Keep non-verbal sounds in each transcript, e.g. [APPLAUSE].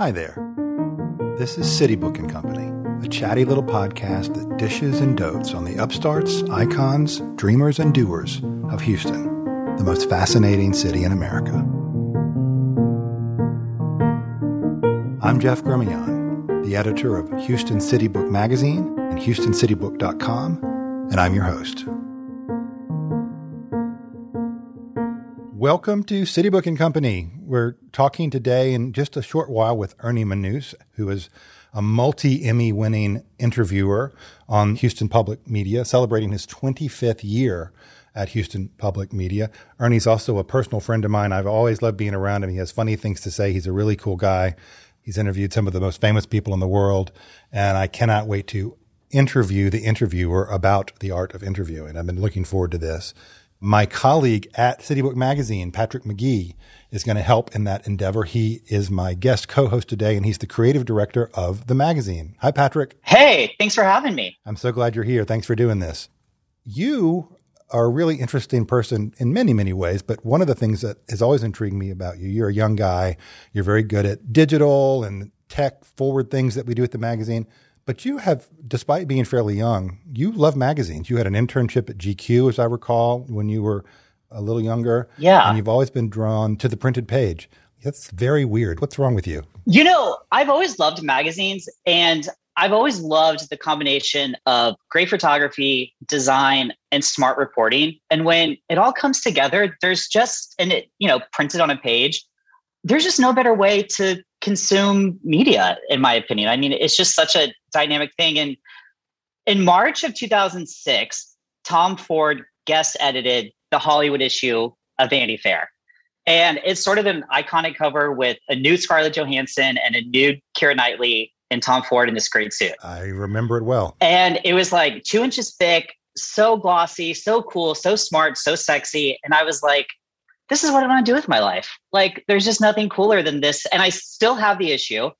Hi there. This is City Book and Company, a chatty little podcast that dishes and dotes on the upstarts, icons, dreamers, and doers of Houston, the most fascinating city in America. I'm Jeff Gremillion, the editor of Houston City Book Magazine and HoustonCityBook.com, and I'm your host. Welcome to City Book and Company. We're talking today in just a short while with Ernie Manouse, who is a multi Emmy winning interviewer on Houston Public Media, celebrating his 25th year at Houston Public Media. Ernie's also a personal friend of mine. I've always loved being around him. He has funny things to say. He's a really cool guy. He's interviewed some of the most famous people in the world, and I cannot wait to interview the interviewer about the art of interviewing. I've been looking forward to this. My colleague at City Book Magazine, Patrick McGee, is going to help in that endeavor. He is my guest co-host today, and he's the creative director of the magazine. Hi, Patrick. Hey, thanks for having me. I'm so glad you're here. Thanks for doing this. You are a really interesting person in many, many ways, but one of the things that has always intrigued me about you, you're a young guy. You're very good at digital and tech forward things that we do at the magazine. But you have, despite being fairly young, you love magazines. You had an internship at GQ, as I recall, when you were a little younger. Yeah. And you've always been drawn to the printed page. That's very weird. What's wrong with you? You know, I've always loved magazines and I've always loved the combination of great photography, design, and smart reporting. And when it all comes together, there's just, and it, you know, printed on a page, there's just no better way to consume media, in my opinion. I mean, it's just such a dynamic thing. And in March of 2006, Tom Ford guest edited the Hollywood issue of Vanity Fair. And it's sort of an iconic cover with a nude Scarlett Johansson and a nude Keira Knightley and Tom Ford in this great suit. I remember it well. And it was like two inches thick, so glossy, so cool, so smart, so sexy. And I was like, this is what I want to do with my life. Like, there's just nothing cooler than this. And I still have the issue.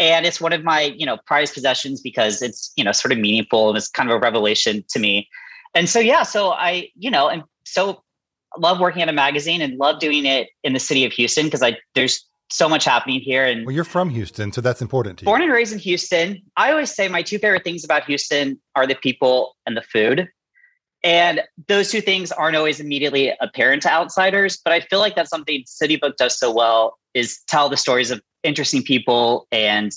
And it's one of my, you know, prized possessions because it's, you know, sort of meaningful and it's kind of a revelation to me. And so, yeah, so I, you know, and so love working at a magazine and love doing it in the city of Houston because I, there's so much happening here. And well, you're from Houston, so that's important to you. Born and raised in Houston. I always say my two favorite things about Houston are the people and the food. And those two things aren't always immediately apparent to outsiders, but I feel like that's something City Book does so well is tell the stories of interesting people and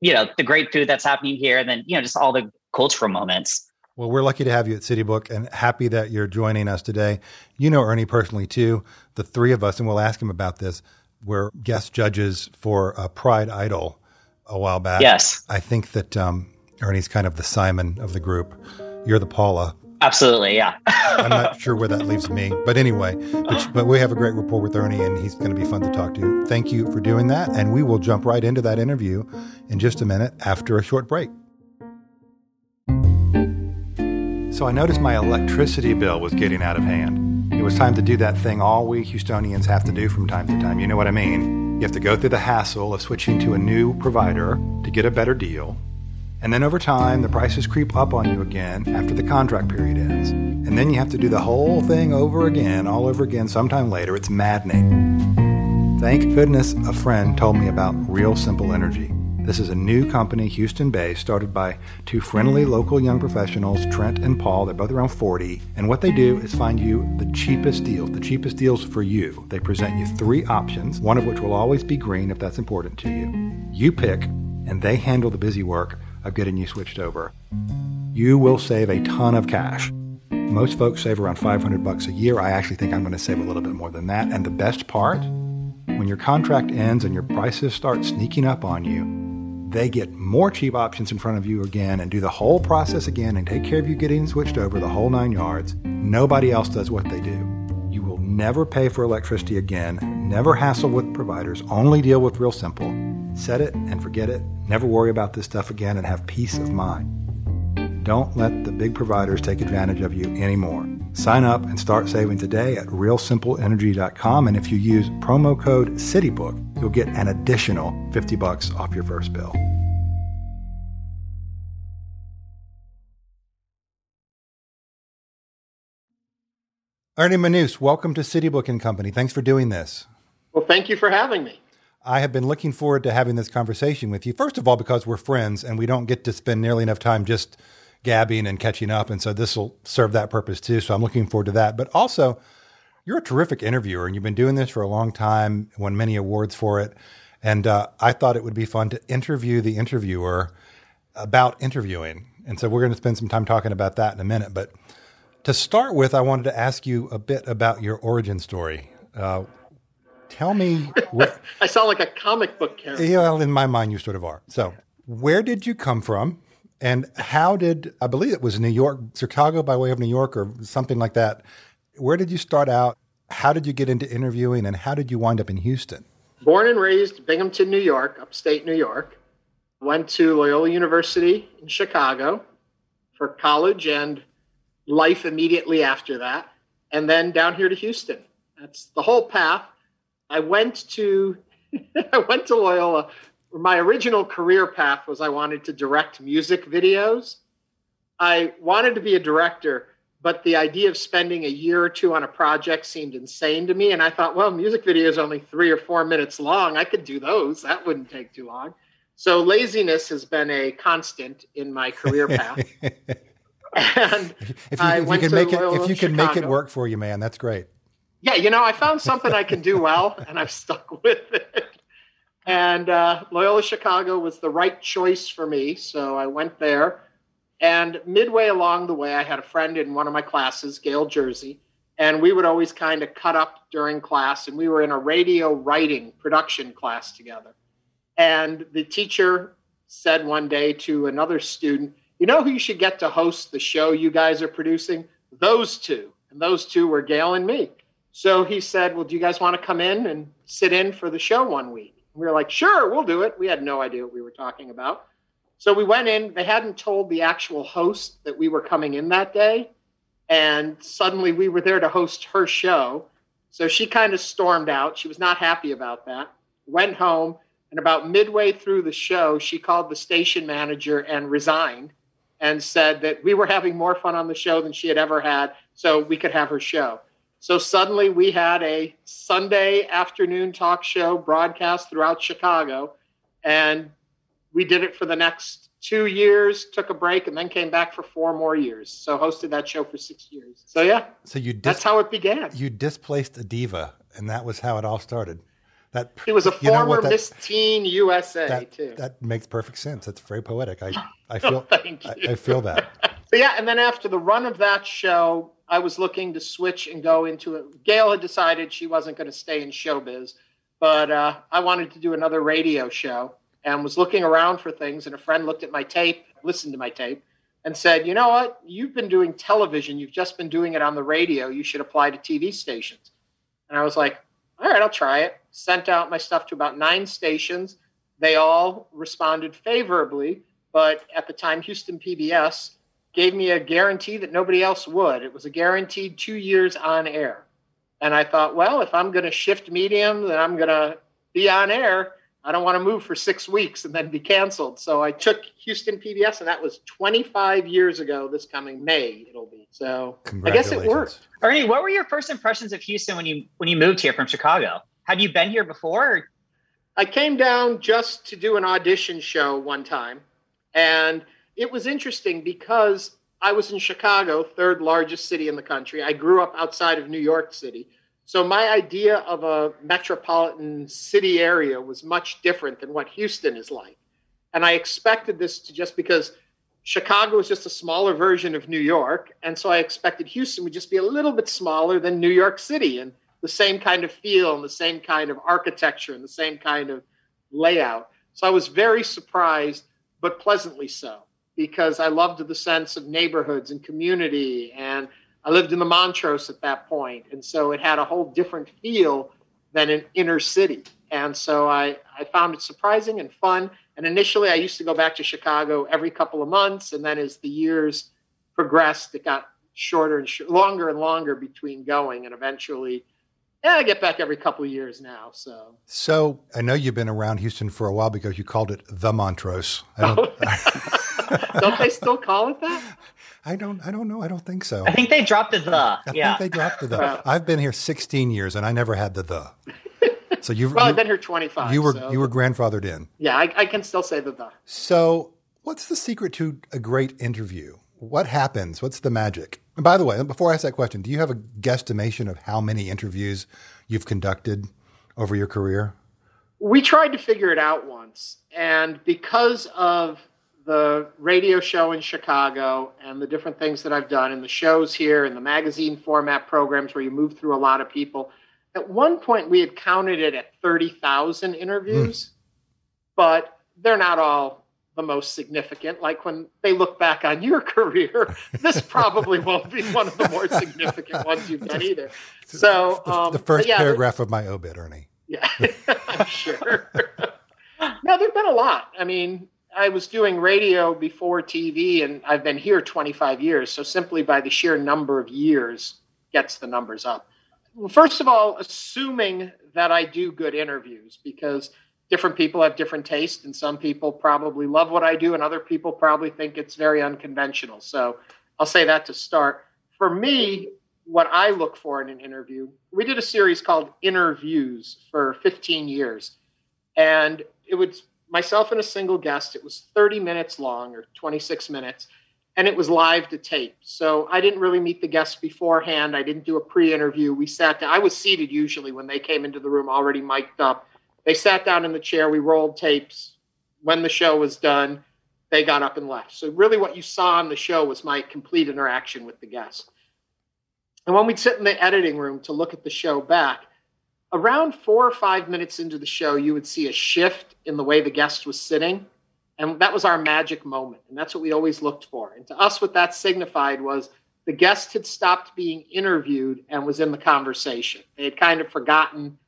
you know the great food that's happening here and then you know just all the cultural moments. Well, we're lucky to have you at City Book and happy that you're joining us today. You know Ernie personally too. The three of us, and we'll ask him about this, were guest judges for a Pride Idol a while back. Yes. I think that um, Ernie's kind of the Simon of the group. You're the Paula. Absolutely, yeah. I'm not sure where that leaves me, but anyway, but, but, we have a great rapport with Ernie, and he's going to be fun to talk to. Thank you for doing that, and we will jump right into that interview in just a minute after a short break. So I noticed my electricity bill was getting out of hand. It was time to do that thing all we Houstonians have to do from time to time. You know what I mean? You have to go through the hassle of switching to a new provider to get a better deal and then over time, the prices creep up on you again after the contract period ends. And then you have to do the whole thing over again, all over again, sometime later. It's maddening. Thank goodness a friend told me about Real Simple Energy. This is a new company, Houston based, started by two friendly local young professionals, Trent and Paul. They're both around 40. And what they do is find you the cheapest deals, the cheapest deals for you. They present you three options, one of which will always be green if that's important to you. You pick, and they handle the busy work of getting you switched over. You will save a ton of cash. Most folks save around 500 bucks a year. I actually think I'm going to save a little bit more than that. And the best part, when your contract ends and your prices start sneaking up on you, they get more cheap options in front of you again and do the whole process again and take care of you getting switched over the whole nine yards. Nobody else does what they do. You will never pay for electricity again, never hassle with providers, only deal with Real Simple. Set it and forget it. Never worry about this stuff again and have peace of mind. Don't let the big providers take advantage of you anymore. Sign up and start saving today at realsimpleenergy.com and if you use promo code CityBook, you'll get an additional 50 bucks off your first bill. Ernie Manouse, welcome to CityBook and Company. Thanks for doing this. Well, thank you for having me. I have been looking forward to having this conversation with you. First of all, because we're friends and we don't get to spend nearly enough time just gabbing and catching up. And so this will serve that purpose too. So I'm looking forward to that. But also, you're a terrific interviewer and you've been doing this for a long time, won many awards for it. And uh, I thought it would be fun to interview the interviewer about interviewing. And so we're going to spend some time talking about that in a minute. But to start with, I wanted to ask you a bit about your origin story. Uh, tell me. What, [LAUGHS] I sound like a comic book character. Yeah, well, in my mind, you sort of are. So, where did you come from? And how did, I believe it was New York, Chicago by way of New York or something like that. Where did you start out? How did you get into interviewing? And how did you wind up in Houston? Born and raised Binghamton, New York, upstate New York. Went to Loyola University in Chicago for college and life immediately after that. And then down here to Houston. That's the whole path. I went to [LAUGHS] I went to Loyola. My original career path was I wanted to direct music videos. I wanted to be a director, but the idea of spending a year or two on a project seemed insane to me. And I thought, well, music videos only three or four minutes long. I could do those. That wouldn't take too long. So laziness has been a constant in my career [LAUGHS] path. and if you, if you can make it, if you can make it work for you, man, that's great yeah, you know, I found something I can do well, and I've stuck [LAUGHS] with it. And uh, Loyola Chicago was the right choice for me, so I went there. And midway along the way, I had a friend in one of my classes, Gail Jersey, and we would always kind of cut up during class, and we were in a radio writing production class together. And the teacher said one day to another student, You know who you should get to host the show you guys are producing? Those two. And those two were Gail and me. So he said, Well, do you guys want to come in and sit in for the show one week? We were like, Sure, we'll do it. We had no idea what we were talking about. So we went in. They hadn't told the actual host that we were coming in that day. And suddenly we were there to host her show. So she kind of stormed out. She was not happy about that. Went home. And about midway through the show, she called the station manager and resigned and said that we were having more fun on the show than she had ever had. So we could have her show. So suddenly we had a Sunday afternoon talk show broadcast throughout Chicago. And we did it for the next two years, took a break, and then came back for four more years. So hosted that show for six years. So yeah. So you dis- that's how it began. You displaced a diva, and that was how it all started. That he was a former that, Miss Teen USA that, too. That makes perfect sense. That's very poetic. I I [LAUGHS] oh, feel I, I feel that. [LAUGHS] But yeah, and then after the run of that show, I was looking to switch and go into it. Gail had decided she wasn't going to stay in showbiz, but uh, I wanted to do another radio show and was looking around for things. And a friend looked at my tape, listened to my tape, and said, "You know what? You've been doing television. You've just been doing it on the radio. You should apply to TV stations." And I was like, "All right, I'll try it." Sent out my stuff to about nine stations. They all responded favorably, but at the time, Houston PBS gave me a guarantee that nobody else would. It was a guaranteed two years on air. And I thought, well, if I'm going to shift medium, then I'm going to be on air. I don't want to move for six weeks and then be canceled. So I took Houston PBS, and that was 25 years ago. This coming May, it'll be. So I guess it worked. Ernie, what were your first impressions of Houston when you when you moved here from Chicago? Had you been here before? I came down just to do an audition show one time, and it was interesting because I was in Chicago, third largest city in the country. I grew up outside of New York City. So my idea of a metropolitan city area was much different than what Houston is like. And I expected this to just because Chicago is just a smaller version of New York. And so I expected Houston would just be a little bit smaller than New York City and the same kind of feel and the same kind of architecture and the same kind of layout. So I was very surprised, but pleasantly so because I loved the sense of neighborhoods and community. And I lived in the Montrose at that point, and so it had a whole different feel than an inner city. And so I, I found it surprising and fun. And initially, I used to go back to Chicago every couple of months. And then as the years progressed, it got shorter and sh- longer and longer between going. And eventually, yeah, I get back every couple of years now. So, so I know you've been around Houston for a while because you called it the Montrose. I don't, [LAUGHS] [LAUGHS] don't they still call it that? I don't. I don't know. I don't think so. I think they dropped the the. I yeah. think they dropped the the. I've been here 16 years and I never had the the. So you've [LAUGHS] well, you, I've been here 25. You were so, you were grandfathered in. Yeah, I, I, can still say the the. So, what's the secret to a great interview? What happens? What's the magic? And by the way, before I ask that question, do you have a guesstimation of how many interviews you've conducted over your career? We tried to figure it out once, and because of the radio show in Chicago and the different things that I've done, and the shows here, and the magazine format programs where you move through a lot of people. At one point, we had counted it at 30,000 interviews, mm. but they're not all the most significant. Like when they look back on your [LAUGHS] career, this probably won't be one of the more significant ones you've done either. So, um, the, first yeah, paragraph of my obit, Ernie. Yeah, [LAUGHS] I'm sure. [LAUGHS] no, there've been a lot. I mean, I was doing radio before TV, and I've been here 25 years. So simply by the sheer number of years gets the numbers up. Well, first of all, assuming that I do good interviews, because different people have different tastes, and some people probably love what I do, and other people probably think it's very unconventional. So I'll say that to start. For me, what I look for in an interview, we did a series called InnerViews for 15 years, and it was myself and a single guest. It was 30 minutes long or 26 minutes, and it was live to tape. So I didn't really meet the guests beforehand. I didn't do a pre-interview. We sat down. I was seated usually when they came into the room, already mic'd up. They sat down in the chair. We rolled tapes. When the show was done, they got up and left. So really, what you saw on the show was my complete interaction with the guest. And when we'd sit in the editing room to look at the show back, around four or five minutes into the show, you would see a shift in the way the guest was sitting. And that was our magic moment. And that's what we always looked for. And to us, what that signified was the guest had stopped being interviewed and was in the conversation. They had kind of forgotten.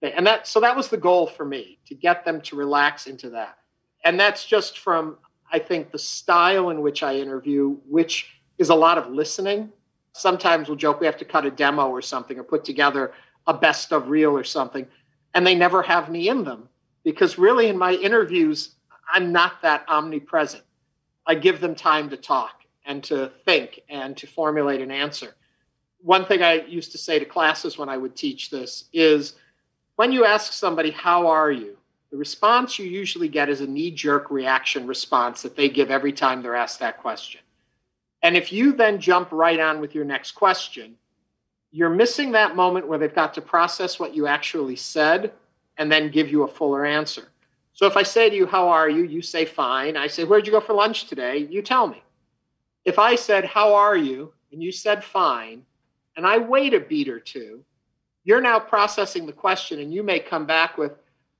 And that, so that was the goal for me to get them to relax into that. And that's just from, I think, the style in which I interview, which is a lot of listening. Sometimes we'll joke we have to cut a demo or something or put together a best of reel or something, and they never have me in them because really in my interviews, I'm not that omnipresent. I give them time to talk and to think and to formulate an answer. One thing I used to say to classes when I would teach this is when you ask somebody, How are you? the response you usually get is a knee jerk reaction response that they give every time they're asked that question. And if you then jump right on with your next question, you're missing that moment where they've got to process what you actually said and then give you a fuller answer. So if I say to you, How are you? You say, Fine. I say, Where'd you go for lunch today? You tell me. If I said, How are you? and you said, Fine, and I wait a beat or two, you're now processing the question and you may come back with,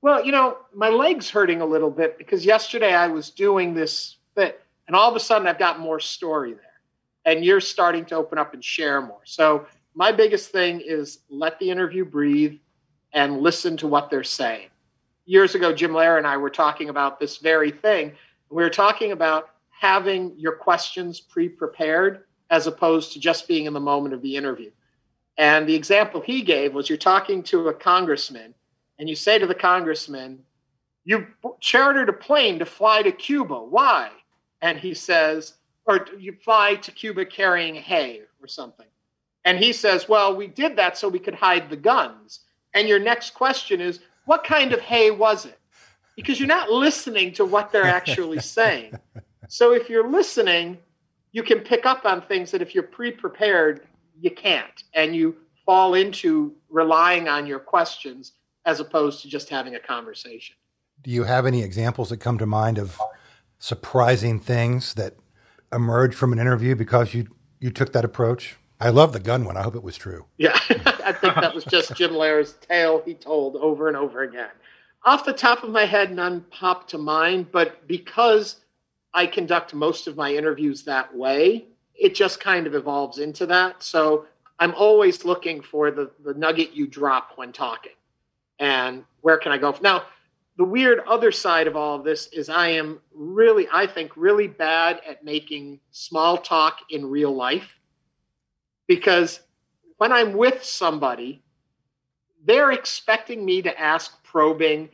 Well, you know, my leg's hurting a little bit because yesterday I was doing this bit, and all of a sudden I've got more story there. And you're starting to open up and share more. So my biggest thing is let the interview breathe and listen to what they're saying. Years ago, Jim Lehrer and I were talking about this very thing. We were talking about having your questions pre prepared as opposed to just being in the moment of the interview. And the example he gave was you're talking to a congressman and you say to the congressman, You chartered a plane to fly to Cuba. Why? And he says, Or you fly to Cuba carrying hay or something. And he says, Well, we did that so we could hide the guns. And your next question is, What kind of hay was it? Because you're not listening to what they're actually [LAUGHS] saying. So if you're listening, you can pick up on things that if you're pre prepared, you can't. And you fall into relying on your questions as opposed to just having a conversation. Do you have any examples that come to mind of surprising things that emerged from an interview because you, you took that approach? I love the gun one. I hope it was true. Yeah, [LAUGHS] I think that was just Jim Lehrer's tale he told over and over again. Off the top of my head, none pop to mind, but because I conduct most of my interviews that way, it just kind of evolves into that. So I'm always looking for the, the nugget you drop when talking. And where can I go? Now, the weird other side of all of this is I am really, I think, really bad at making small talk in real life because when I'm with somebody, they're expecting me to ask probing,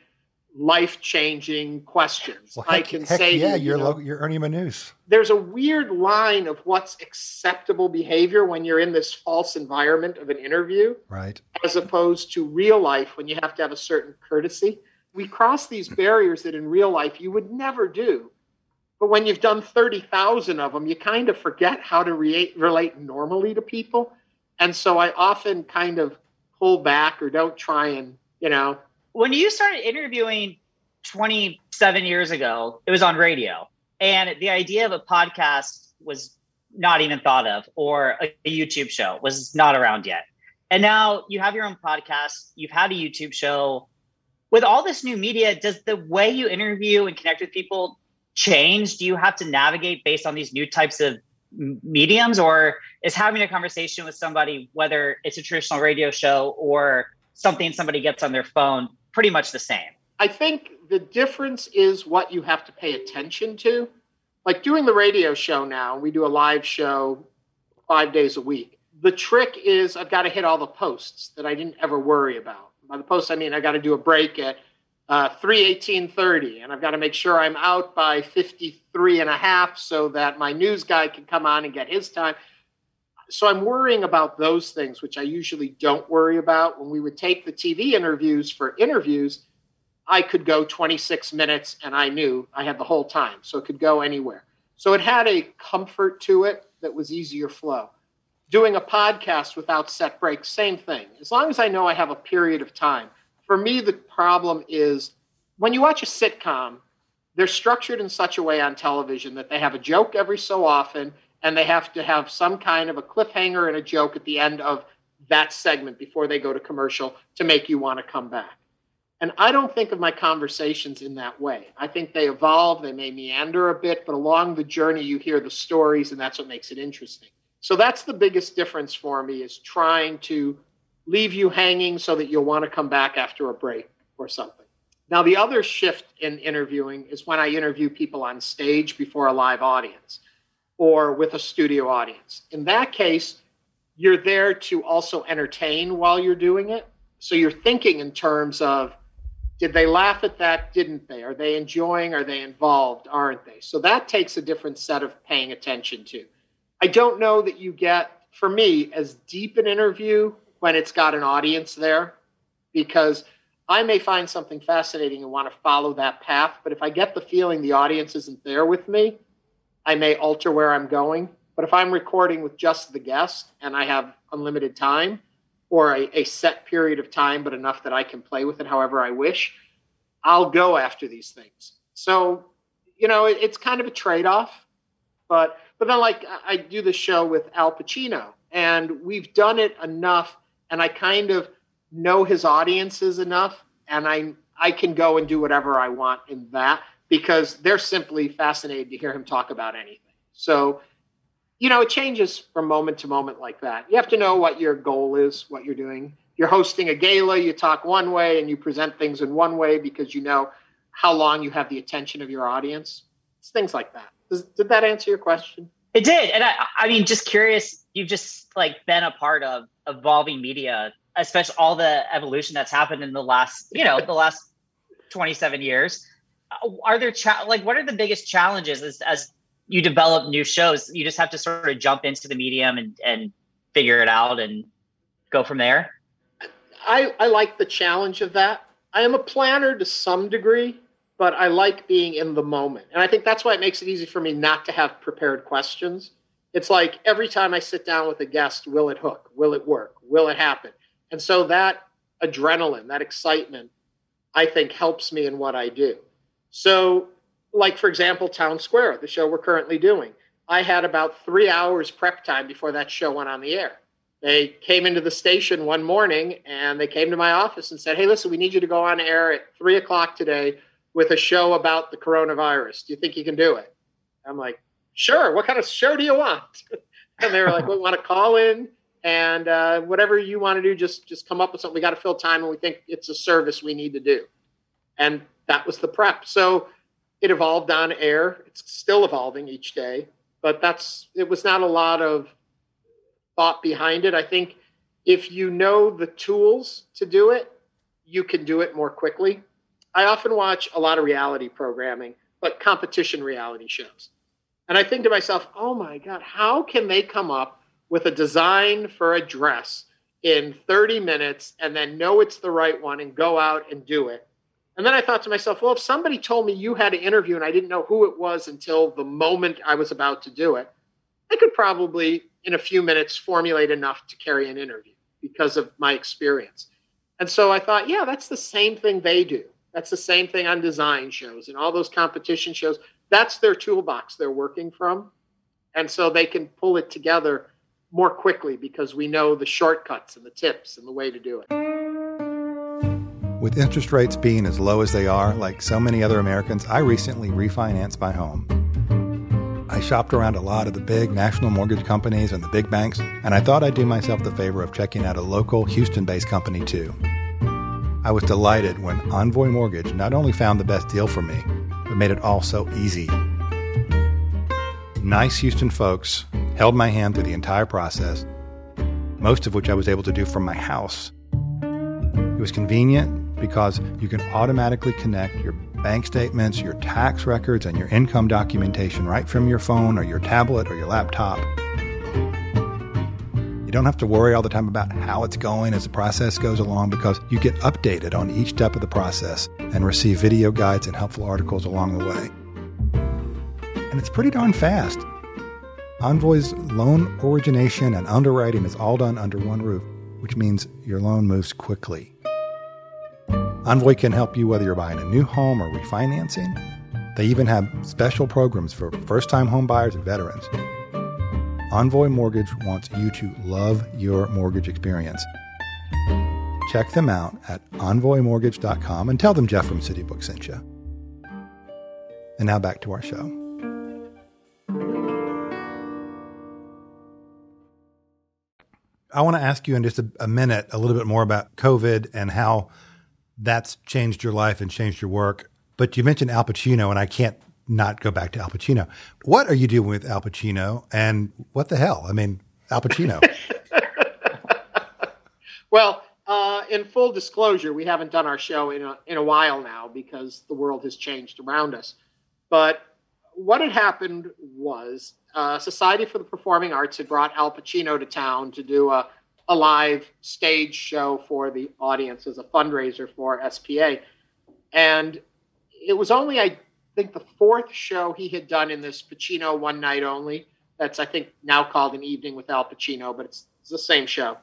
life changing questions. Well, I can heck say, yeah, you you're know, lo- you're Ernie Manouse. there's a weird line of what's acceptable behavior when you're in this false environment of an interview, Right. as opposed to real life when you have to have a certain courtesy. We cross these barriers that in real life you would never do. But when you've done 30,000 of them, you kind of forget how to re- relate normally to people. And so I often kind of pull back or don't try and, you know, When you started interviewing 27 years ago, it was on radio. And the idea of a podcast was not even thought of, or a, a YouTube show was not around yet. And now you have your own podcast, you've had a YouTube show. With all this new media, does the way you interview and connect with people change? Do you have to navigate based on these new types of mediums, or is having a conversation with somebody, whether it's a traditional radio show or something somebody gets on their phone, pretty much the same? I think the difference is what you have to pay attention to. Like doing the radio show now, we do a live show five days a week. The trick is I've got to hit all the posts that I didn't ever worry about. By the posts, I mean I got to do a break at uh, 318.30, and I've got to make sure I'm out by 53 and a half so that my news guy can come on and get his time. So I'm worrying about those things, which I usually don't worry about. When we would take the TV interviews for interviews, I could go 26 minutes and I knew I had the whole time. So it could go anywhere. So it had a comfort to it that was easier flow. Doing a podcast without set breaks, same thing. As long as I know I have a period of time. For me, the problem is when you watch a sitcom, they're structured in such a way on television that they have a joke every so often and they have to have some kind of a cliffhanger and a joke at the end of that segment before they go to commercial to make you want to come back. And I don't think of my conversations in that way. I think they evolve, they may meander a bit, but along the journey, you hear the stories, and that's what makes it interesting. So that's the biggest difference for me is trying to leave you hanging so that you'll want to come back after a break or something. Now, the other shift in interviewing is when I interview people on stage before a live audience or with a studio audience. In that case, you're there to also entertain while you're doing it. So you're thinking in terms of did they laugh at that? Didn't they? Are they enjoying? Are they involved? Aren't they? So that takes a different set of paying attention to. I don't know that you get, for me, as deep an interview when it's got an audience there, because I may find something fascinating and want to follow that path. But if I get the feeling the audience isn't there with me, I may alter where I'm going. But if I'm recording with just the guest and I have unlimited time, or a, a, set period of time, but enough that I can play with it however I wish, I'll go after these things. So, you know, it, it's kind of a trade off. But but then like I do the show with Al Pacino and we've done it enough and I kind of know his audiences enough and I I can go and do whatever I want in that because they're simply fascinated to hear him talk about anything. So you know, it changes from moment to moment like that. You have to know what your goal is, what you're doing. You're hosting a gala, you talk one way and you present things in one way because you know how long you have the attention of your audience. It's things like that. Does, did that answer your question? It did. And I, I mean, just curious, you've just like been a part of evolving media, especially all the evolution that's happened in the last, you know, the last 27 years. Uh, are there, cha- like, what are the biggest challenges as, as you develop new shows? You just have to sort of jump into the medium and, and figure it out and go from there? I, I like the challenge of that. I am a planner to some degree but i like being in the moment. And i think that's why it makes it easy for me not to have prepared questions it's like every time i sit down with a guest will it hook? Will it work? Will it happen? And so that adrenaline that excitement i think helps me in what i do. So like for example town square the show we're currently doing. I had about three hours prep time before that show went on the air. They came into the station one morning and they came to my office and said hey listen we need you to go on air at three o'clock today with a show about the coronavirus. Do you think you can do it? I'm like sure what kind of show do you want [LAUGHS] and they were like we want to call in and uh, whatever you want to do just just come up with something we got to fill time and we think it's a service we need to do and that was the prep so it evolved on air. It's still evolving each day, but that's it was not a lot of thought behind it. I think if you know the tools to do it, you can do it more quickly. I often watch a lot of reality programming, but competition reality shows. And I think to myself, oh my God, how can they come up with a design for a dress in 30 minutes and then know it's the right one and go out and do it? And then I thought to myself, well, if somebody told me you had an interview and I didn't know who it was until the moment I was about to do it, I could probably, in a few minutes, formulate enough to carry an interview because of my experience. And so I thought, yeah, that's the same thing they do. That's the same thing on design shows and all those competition shows. That's their toolbox they're working from. And so they can pull it together more quickly because we know the shortcuts and the tips and the way to do it. With interest rates being as low as they are, like so many other Americans, I recently refinanced my home. I shopped around a lot of the big national mortgage companies and the big banks, and I thought I'd do myself the favor of checking out a local Houston based company too. I was delighted when Envoy Mortgage not only found the best deal for me, but made it all so easy. Nice Houston folks held my hand through the entire process, most of which I was able to do from my house. It was convenient because you can automatically connect your bank statements, your tax records, and your income documentation right from your phone or your tablet or your laptop don't have to worry all the time about how it's going as the process goes along because you get updated on each step of the process and receive video guides and helpful articles along the way. And it's pretty darn fast. Envoy's loan origination and underwriting is all done under one roof, which means your loan moves quickly. Envoy can help you whether you're buying a new home or refinancing. They even have special programs for first time home buyers and veterans. Envoy Mortgage wants you to love your mortgage experience. Check them out at envoymortgage.com and tell them Jeff from CityBook sent you. And now back to our show. I want to ask you in just a, a, minute a little bit more about COVID and how that's changed your life and changed your work. But you mentioned Al Pacino, and I can't not go back to Al Pacino. What are you doing with Al Pacino? And what the hell? I mean, Al Pacino. [LAUGHS] well, uh, in full disclosure, we haven't done our show in a, in a while now because the world has changed around us. But what had happened was uh, Society for the Performing Arts had brought Al Pacino to town to do a, a live stage show for the audience as a fundraiser for SPA. And it was only, I think the fourth show he had done in this Pacino One Night Only. That's I think now called An Evening with Al Pacino, but it's, it's the same show.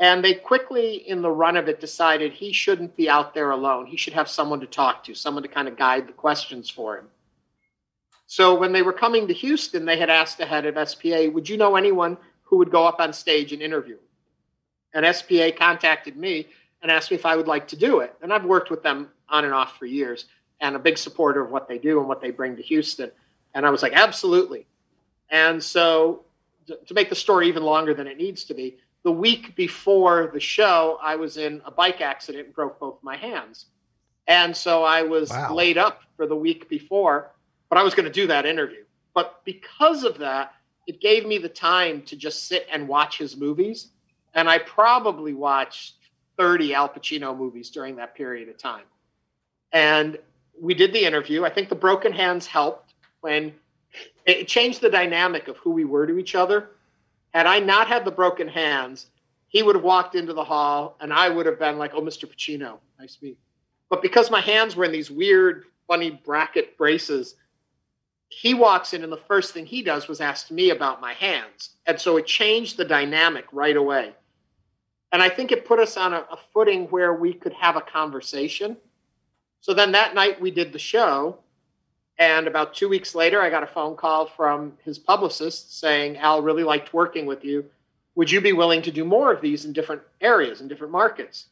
And they quickly, in the run of it, decided he shouldn't be out there alone. He should have someone to talk to, someone to kind of guide the questions for him. So when they were coming to Houston, they had asked the head of SPA, "Would you know anyone who would go up on stage and interview?" And SPA contacted me and asked me if I would like to do it. And I've worked with them on and off for years and a big supporter of what they do and what they bring to Houston. And I was like, absolutely. And so, to make the story even longer than it needs to be, the week before the show, I was in a bike accident and broke both my hands. And so I was wow. laid up for the week before, but I was going to do that interview. But because of that, it gave me the time to just sit and watch his movies. And I probably watched 30 Al Pacino movies during that period of time. And we did the interview. I think the broken hands helped when it changed the dynamic of who we were to each other. Had I not had the broken hands, he would have walked into the hall and I would have been like, oh, Mr. Pacino, nice to meet. But because my hands were in these weird, funny bracket braces, he walks in and the first thing he does was ask me about my hands. And so it changed the dynamic right away. And I think it put us on a, a footing where we could have a conversation so then that night we did the show. And about two weeks later, I got a phone call from his publicist saying, Al really liked working with you. Would you be willing to do more of these in different areas, in different markets?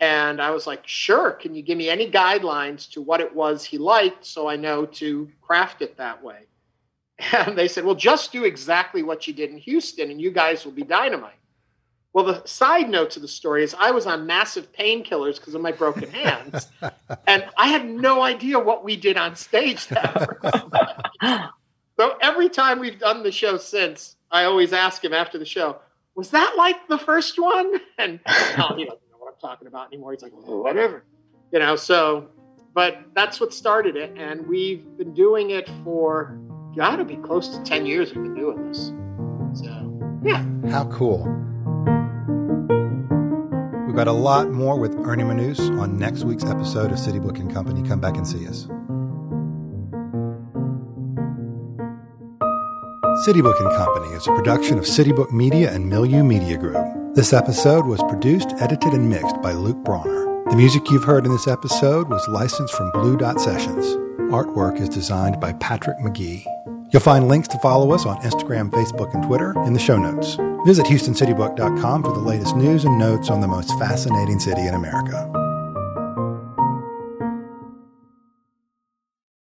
And I was like, sure. Can you give me any guidelines to what it was he liked so I know to craft it that way? [LAUGHS] And they said, well, just do exactly what you did in Houston and you guys will be dynamite. Well, the side note to the story is I was on massive painkillers because of my broken hands, [LAUGHS] and I had no idea what we did on stage that [LAUGHS] so every time we've done the show since, I always ask him after the show, "Was that like the first one?" And oh, he doesn't know what I'm talking about anymore. He's like, "Whatever," you know. So, but that's what started it. And we've been doing it for, got to be close to 10 years we've been doing this. So, yeah. How cool. Got a lot more with Ernie Manouse on next week's episode of City Book and Company. Come back and see us. City Book and Company is a production of City Book Media and Milieu Media Group. This episode was produced, edited, and mixed by Luke Bronner. The music you've heard in this episode was licensed from Blue Dot Sessions. Artwork is designed by Patrick McGee. You'll find links to follow us on Instagram, Facebook, and Twitter in the show notes. Visit HoustonCityBook.com for the latest news and notes on the most fascinating city in America.